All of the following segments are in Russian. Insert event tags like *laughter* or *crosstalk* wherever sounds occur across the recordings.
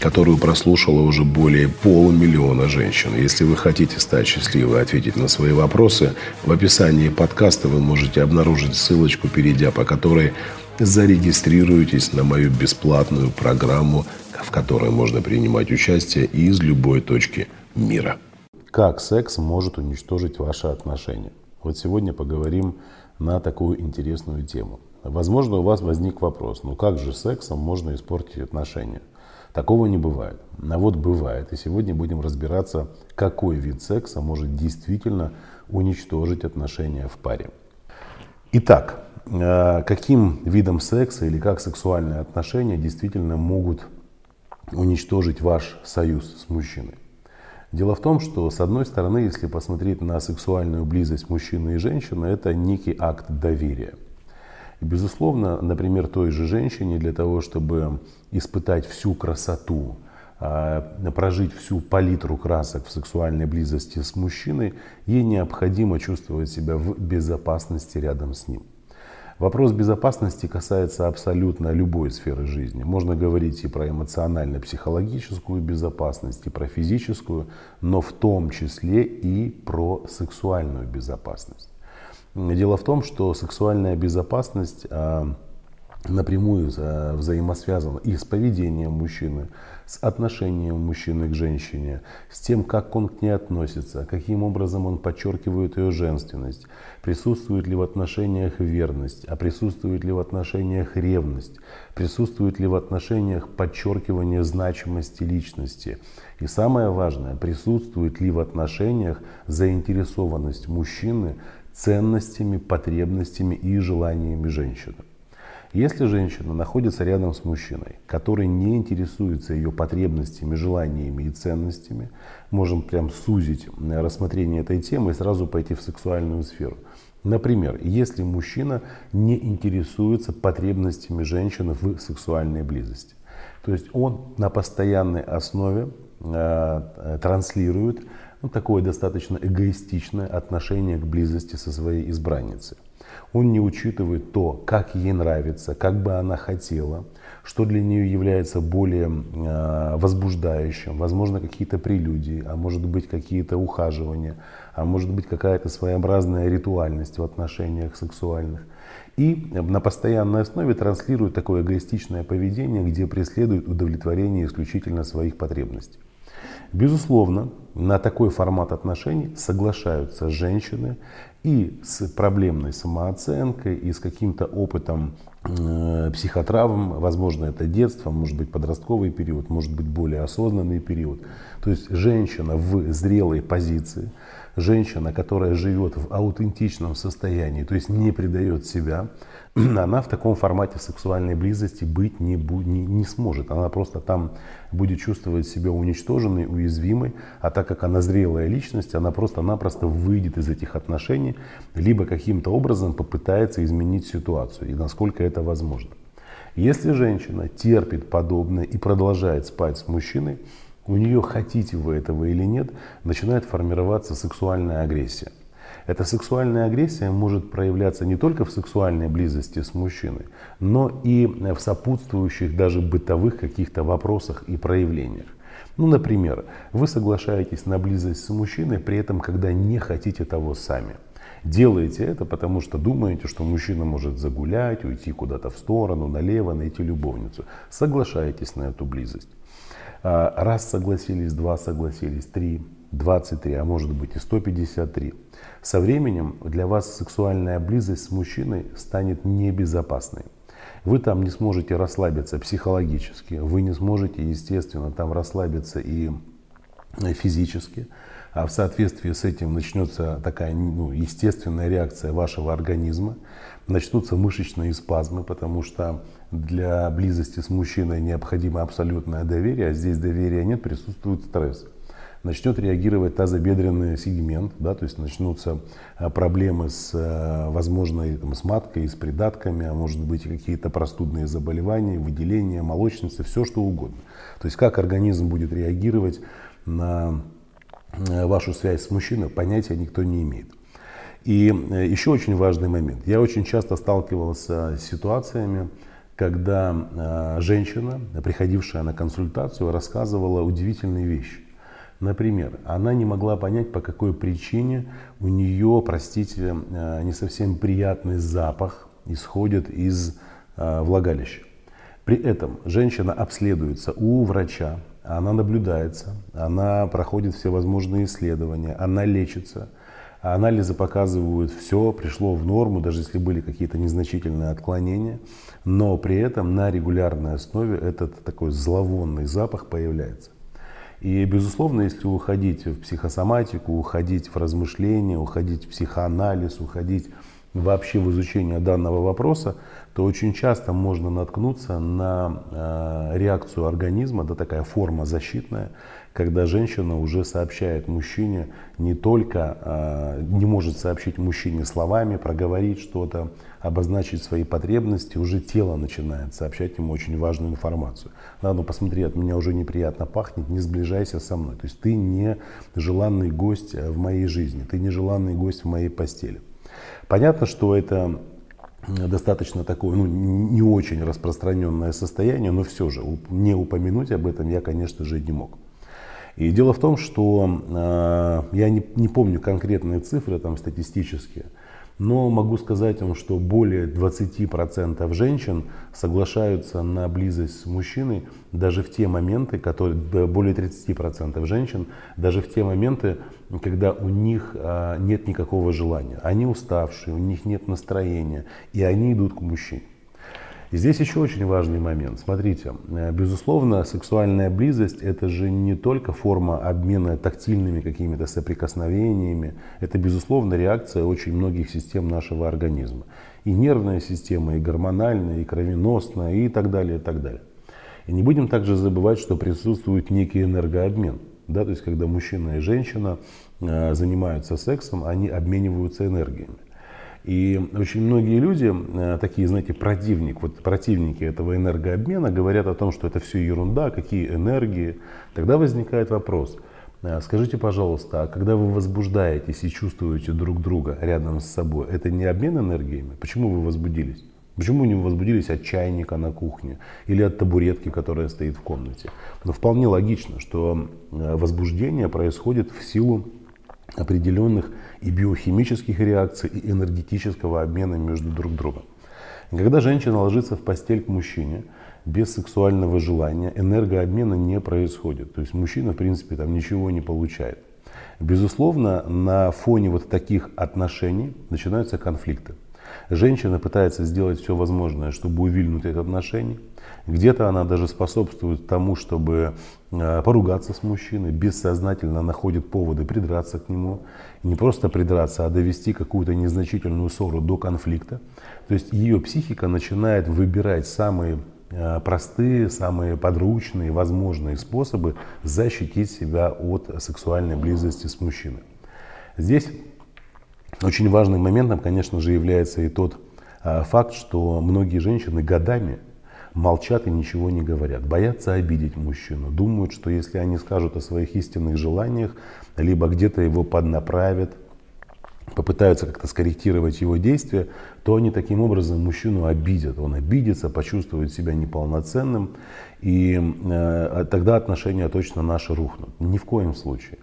которую прослушало уже более полумиллиона женщин. Если вы хотите стать счастливой и ответить на свои вопросы, в описании подкаста вы можете обнаружить ссылочку, перейдя по которой зарегистрируйтесь на мою бесплатную программу, в которой можно принимать участие из любой точки мира. Как секс может уничтожить ваши отношения? Вот сегодня поговорим на такую интересную тему. Возможно, у вас возник вопрос, ну как же сексом можно испортить отношения? Такого не бывает. А вот бывает. И сегодня будем разбираться, какой вид секса может действительно уничтожить отношения в паре. Итак, э, каким видом секса или как сексуальные отношения действительно могут уничтожить ваш союз с мужчиной? Дело в том, что с одной стороны, если посмотреть на сексуальную близость мужчины и женщины, это некий акт доверия – безусловно, например, той же женщине для того, чтобы испытать всю красоту, а, прожить всю палитру красок в сексуальной близости с мужчиной, ей необходимо чувствовать себя в безопасности рядом с ним. Вопрос безопасности касается абсолютно любой сферы жизни. Можно говорить и про эмоционально-психологическую безопасность, и про физическую, но в том числе и про сексуальную безопасность. Дело в том, что сексуальная безопасность а, напрямую взаимосвязана и с поведением мужчины, с отношением мужчины к женщине, с тем, как он к ней относится, каким образом он подчеркивает ее женственность, присутствует ли в отношениях верность, а присутствует ли в отношениях ревность, присутствует ли в отношениях подчеркивание значимости личности. И самое важное, присутствует ли в отношениях заинтересованность мужчины ценностями, потребностями и желаниями женщины. Если женщина находится рядом с мужчиной, который не интересуется ее потребностями, желаниями и ценностями, можем прям сузить рассмотрение этой темы и сразу пойти в сексуальную сферу. Например, если мужчина не интересуется потребностями женщины в сексуальной близости. То есть он на постоянной основе э, транслирует ну, такое достаточно эгоистичное отношение к близости со своей избранницей. Он не учитывает то, как ей нравится, как бы она хотела, что для нее является более э, возбуждающим, возможно, какие-то прелюдии, а может быть какие-то ухаживания, а может быть какая-то своеобразная ритуальность в отношениях сексуальных. И на постоянной основе транслирует такое эгоистичное поведение, где преследует удовлетворение исключительно своих потребностей. Безусловно, на такой формат отношений соглашаются женщины и с проблемной самооценкой, и с каким-то опытом э, психотравм, возможно, это детство, может быть, подростковый период, может быть, более осознанный период. То есть женщина в зрелой позиции, женщина, которая живет в аутентичном состоянии, то есть не предает себя, *clears throat* она в таком формате сексуальной близости быть не, не, не сможет. Она просто там будет чувствовать себя уничтоженной, уязвимой, а так как она зрелая личность, она просто-напросто выйдет из этих отношений, либо каким-то образом попытается изменить ситуацию, и насколько это возможно. Если женщина терпит подобное и продолжает спать с мужчиной, у нее, хотите вы этого или нет, начинает формироваться сексуальная агрессия. Эта сексуальная агрессия может проявляться не только в сексуальной близости с мужчиной, но и в сопутствующих даже бытовых каких-то вопросах и проявлениях. Ну, например, вы соглашаетесь на близость с мужчиной, при этом, когда не хотите того сами. Делаете это, потому что думаете, что мужчина может загулять, уйти куда-то в сторону, налево, найти любовницу. Соглашаетесь на эту близость. А, раз согласились, два согласились, три, 23, а может быть и 153. Со временем для вас сексуальная близость с мужчиной станет небезопасной. Вы там не сможете расслабиться психологически, вы не сможете, естественно, там расслабиться и физически. А в соответствии с этим начнется такая ну, естественная реакция вашего организма, начнутся мышечные спазмы, потому что для близости с мужчиной необходимо абсолютное доверие, а здесь доверия нет, присутствует стресс. начнет реагировать тазобедренный сегмент, да, то есть начнутся а, проблемы с а, возможной там, с маткой, с придатками, а может быть какие-то простудные заболевания, выделения, молочницы, все что угодно. То есть как организм будет реагировать на а, вашу связь с мужчиной, понятия никто не имеет. И э, еще очень важный момент. Я очень часто сталкивался с ситуациями, когда женщина, приходившая на консультацию, рассказывала удивительные вещи. Например, она не могла понять, по какой причине у нее, простите, э, не совсем приятный запах исходит из э, влагалища. При этом женщина обследуется у врача, она наблюдается, она проходит все возможные исследования, она лечится. Анализы показывают, все пришло в норму, даже если были какие-то незначительные отклонения. Но при этом на регулярной основе этот такой зловонный запах появляется. И, безусловно, если уходить в психосоматику, уходить в размышления, уходить в психоанализ, уходить вообще в изучение данного вопроса, то очень часто можно наткнуться на э, реакцию организма, да, такая форма защитная, когда женщина уже сообщает мужчине не только, э, не может сообщить мужчине словами, проговорить что-то, обозначить свои потребности, уже тело начинает сообщать ему очень важную информацию. Да, ну посмотри, от меня уже неприятно пахнет, не сближайся со мной. То есть ты не желанный гость в моей жизни, ты не желанный гость в моей постели. Понятно, что это достаточно такое, ну, не очень распространенное состояние, но все же не упомянуть об этом я, конечно же, не мог. И дело в том, что э, я не, не помню конкретные цифры там статистические, но могу сказать вам, что более 20% женщин соглашаются на близость с мужчиной даже в те моменты, которые, более 30% женщин, даже в те моменты, когда у них а, нет никакого желания. Они уставшие, у них нет настроения, и они идут к мужчине. И здесь еще очень важный момент. Смотрите, э, безусловно, сексуальная близость – это же не только форма обмена тактильными какими-то соприкосновениями. Это, безусловно, реакция очень многих систем нашего организма. И нервная система, и гормональная, и кровеносная, и так далее, и так далее. И не будем также забывать, что присутствует некий энергообмен. Да, то есть, когда мужчина и женщина э, занимаются сексом, они обмениваются энергиями. И очень многие люди, э, такие, знаете, противник, вот противники этого энергообмена, говорят о том, что это все ерунда, какие энергии. Тогда возникает вопрос, э, скажите, пожалуйста, а когда вы возбуждаетесь и чувствуете друг друга рядом с собой, это не обмен энергиями? Почему вы возбудились? Почему не возбудились от чайника на кухне или от табуретки, которая стоит в комнате? Но вполне логично, что э, возбуждение происходит в силу определенных и биохимических реакций, и энергетического обмена между друг другом. Когда женщина ложится в постель к мужчине, без сексуального желания энергообмена не происходит. То есть мужчина, в принципе, там ничего не получает. Безусловно, на фоне вот таких отношений начинаются конфликты. Женщина пытается сделать все возможное, чтобы увильнуть от отношений. Где-то она даже способствует тому, чтобы э, поругаться с мужчиной, бессознательно находит поводы придраться к нему. не просто придраться, а довести какую-то незначительную ссору до конфликта. То есть ее психика начинает выбирать самые э, простые, самые подручные, возможные способы защитить себя от сексуальной близости с мужчиной. Здесь очень важным моментом, конечно же, является и тот э, факт, что многие женщины годами молчат и ничего не говорят, боятся обидеть мужчину, думают, что если они скажут о своих истинных желаниях, либо где-то его поднаправят, попытаются как-то скорректировать его действия, то они таким образом мужчину обидят. Он обидится, почувствует себя неполноценным, и э, тогда отношения точно наши рухнут. Ни в коем случае.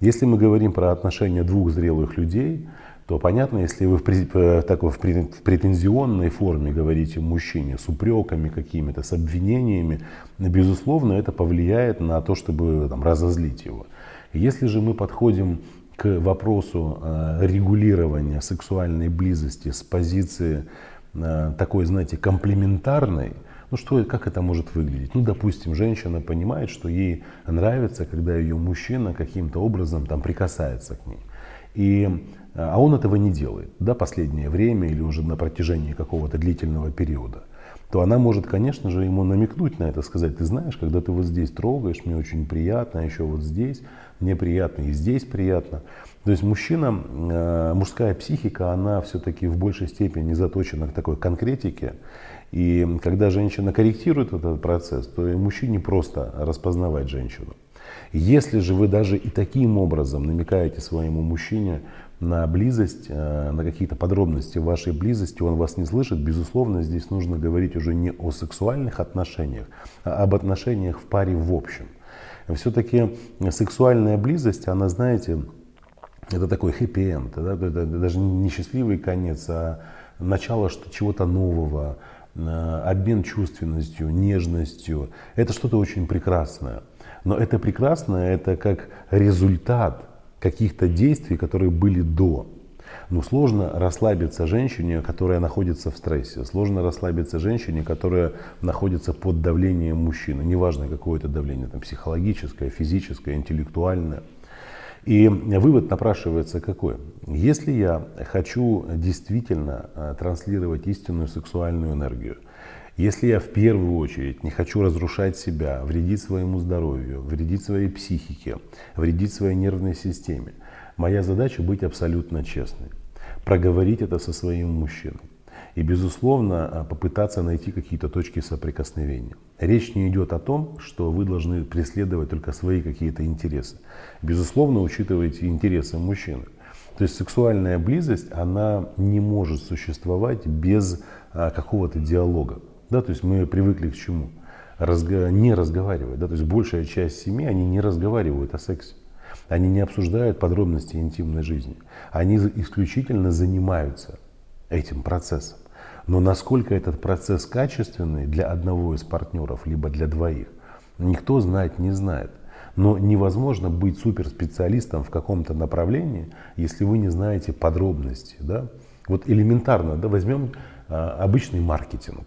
Если мы говорим про отношения двух зрелых людей, то понятно, если вы в, э, так, в претензионной форме говорите мужчине с упреками какими-то, с обвинениями, безусловно, это повлияет на то, чтобы там, разозлить его. Если же мы подходим к вопросу э, регулирования сексуальной близости с позиции э, такой, знаете, комплементарной, ну что, как это может выглядеть? Ну, допустим, женщина понимает, что ей нравится, когда ее мужчина каким-то образом там прикасается к ней. И а он этого не делает, да, последнее время или уже на протяжении какого-то длительного периода. то она может, конечно же, ему намекнуть на это, сказать, ты знаешь, когда ты вот здесь трогаешь, мне очень приятно, а еще вот здесь, мне приятно и здесь приятно. То есть мужчина, э, мужская психика, она все-таки в большей степени заточена к такой конкретике. И когда женщина корректирует этот процесс, то и мужчине просто распознавать женщину. Если же вы даже и таким образом намекаете своему мужчине на близость, э, на какие-то подробности вашей близости, он вас не слышит, безусловно, здесь нужно говорить уже не о сексуальных отношениях, а об отношениях в паре в общем. Все-таки сексуальная близость, она, знаете, это такой хэппи-энд, да? это даже не счастливый конец, а начало чего-то нового, обмен чувственностью, нежностью. Это что-то очень прекрасное. Но это прекрасное, это как результат каких-то действий, которые были до. Но сложно расслабиться женщине, которая находится в стрессе. Сложно расслабиться женщине, которая находится под давлением мужчины. Неважно, какое это давление, там, психологическое, физическое, интеллектуальное. И вывод напрашивается какой? Если я хочу действительно э, транслировать истинную сексуальную энергию, если я в первую очередь не хочу разрушать себя, вредить своему здоровью, вредить своей психике, вредить своей нервной системе, моя задача быть абсолютно честной. Проговорить это со своим мужчиной. И, безусловно, а, попытаться найти какие-то точки соприкосновения. Речь не идет о том, что вы должны преследовать только свои какие-то интересы. Безусловно, учитывайте интересы мужчины. То есть сексуальная близость, она не может существовать без а, какого-то диалога. Да, то есть мы привыкли к чему? Разго... Не разговаривать. Да, то есть большая часть семьи, они не разговаривают о сексе. Они не обсуждают подробности интимной жизни. Они исключительно занимаются этим процессом. Но насколько этот процесс качественный для одного из партнеров, либо для двоих, никто знать не знает. Но невозможно быть суперспециалистом в каком-то направлении, если вы не знаете подробности. Да? Вот элементарно, да, возьмем а, обычный маркетинг.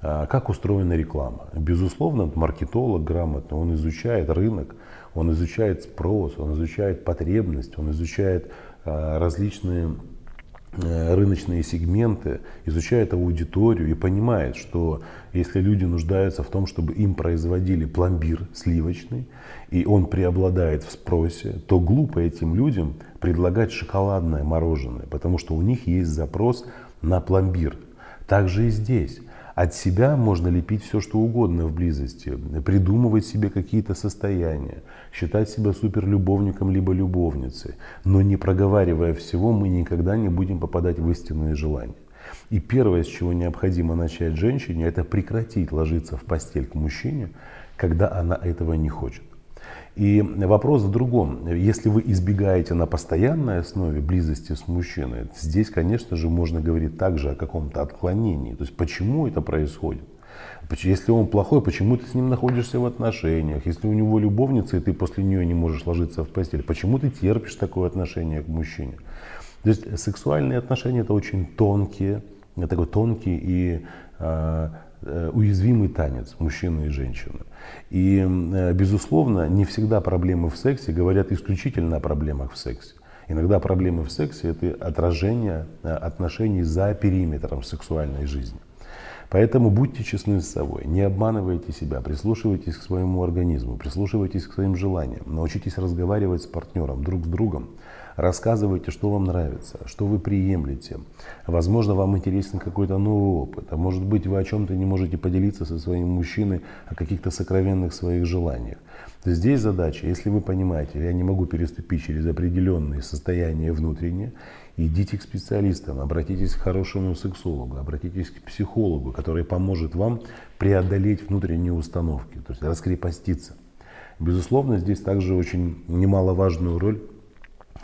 А, как устроена реклама? Безусловно, маркетолог грамотно, он изучает рынок, он изучает спрос, он изучает потребность, он изучает а, различные рыночные сегменты, изучает аудиторию и понимает, что если люди нуждаются в том, чтобы им производили пломбир сливочный, и он преобладает в спросе, то глупо этим людям предлагать шоколадное мороженое, потому что у них есть запрос на пломбир. Так же и здесь. От себя можно лепить все, что угодно в близости, придумывать себе какие-то состояния, считать себя суперлюбовником либо любовницей. Но не проговаривая всего, мы никогда не будем попадать в истинные желания. И первое, с чего необходимо начать женщине, это прекратить ложиться в постель к мужчине, когда она этого не хочет. И вопрос в другом. Если вы избегаете на постоянной основе близости с мужчиной, здесь, конечно же, можно говорить также о каком-то отклонении. То есть почему это происходит? Если он плохой, почему ты с ним находишься в отношениях? Если у него любовница, и ты после нее не можешь ложиться в постель, почему ты терпишь такое отношение к мужчине? То есть сексуальные отношения это очень тонкие, такой тонкий и Э, уязвимый танец мужчины и женщины. И, э, безусловно, не всегда проблемы в сексе говорят исключительно о проблемах в сексе. Иногда проблемы в сексе – это отражение э, отношений за периметром сексуальной жизни. Поэтому будьте честны с собой, не обманывайте себя, прислушивайтесь к своему организму, прислушивайтесь к своим желаниям, научитесь разговаривать с партнером, друг с другом, Рассказывайте, что вам нравится, что вы приемлете. Возможно, вам интересен какой-то новый опыт. А может быть, вы о чем-то не можете поделиться со своим мужчиной, о каких-то сокровенных своих желаниях. Здесь задача, если вы понимаете, я не могу переступить через определенные состояния внутренние, идите к специалистам, обратитесь к хорошему сексологу, обратитесь к психологу, который поможет вам преодолеть внутренние установки, то есть раскрепоститься. Безусловно, здесь также очень немаловажную роль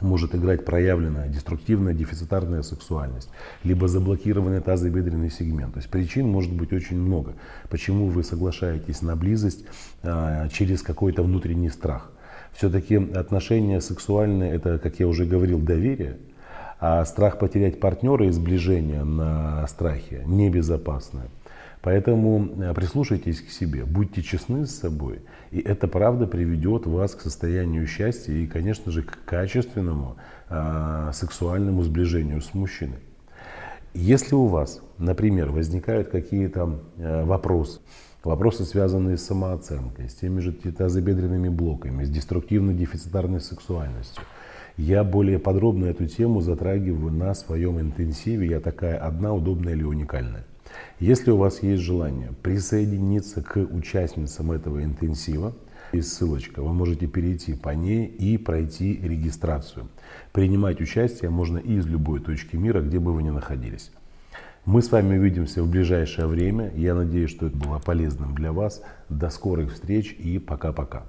может играть проявленная деструктивная дефицитарная сексуальность, либо заблокированный тазобедренный сегмент. То есть причин может быть очень много. Почему вы соглашаетесь на близость а, через какой-то внутренний страх? Все-таки отношения сексуальные это, как я уже говорил, доверие, а страх потерять партнера и сближение на страхе небезопасное. Поэтому э, прислушайтесь к себе, будьте честны с собой, и это правда приведет вас к состоянию счастья и, конечно же, к качественному э, сексуальному сближению с мужчиной. Если у вас, например, возникают какие-то э, вопросы, вопросы, связанные с самооценкой, с теми же тазобедренными блоками, с деструктивной дефицитарной сексуальностью, я более подробно эту тему затрагиваю на своем интенсиве. Я такая одна, удобная или уникальная. Если у вас есть желание присоединиться к участницам этого интенсива, есть ссылочка, вы можете перейти по ней и пройти регистрацию. Принимать участие можно и из любой точки мира, где бы вы ни находились. Мы с вами увидимся в ближайшее время. Я надеюсь, что это было полезным для вас. До скорых встреч и пока-пока.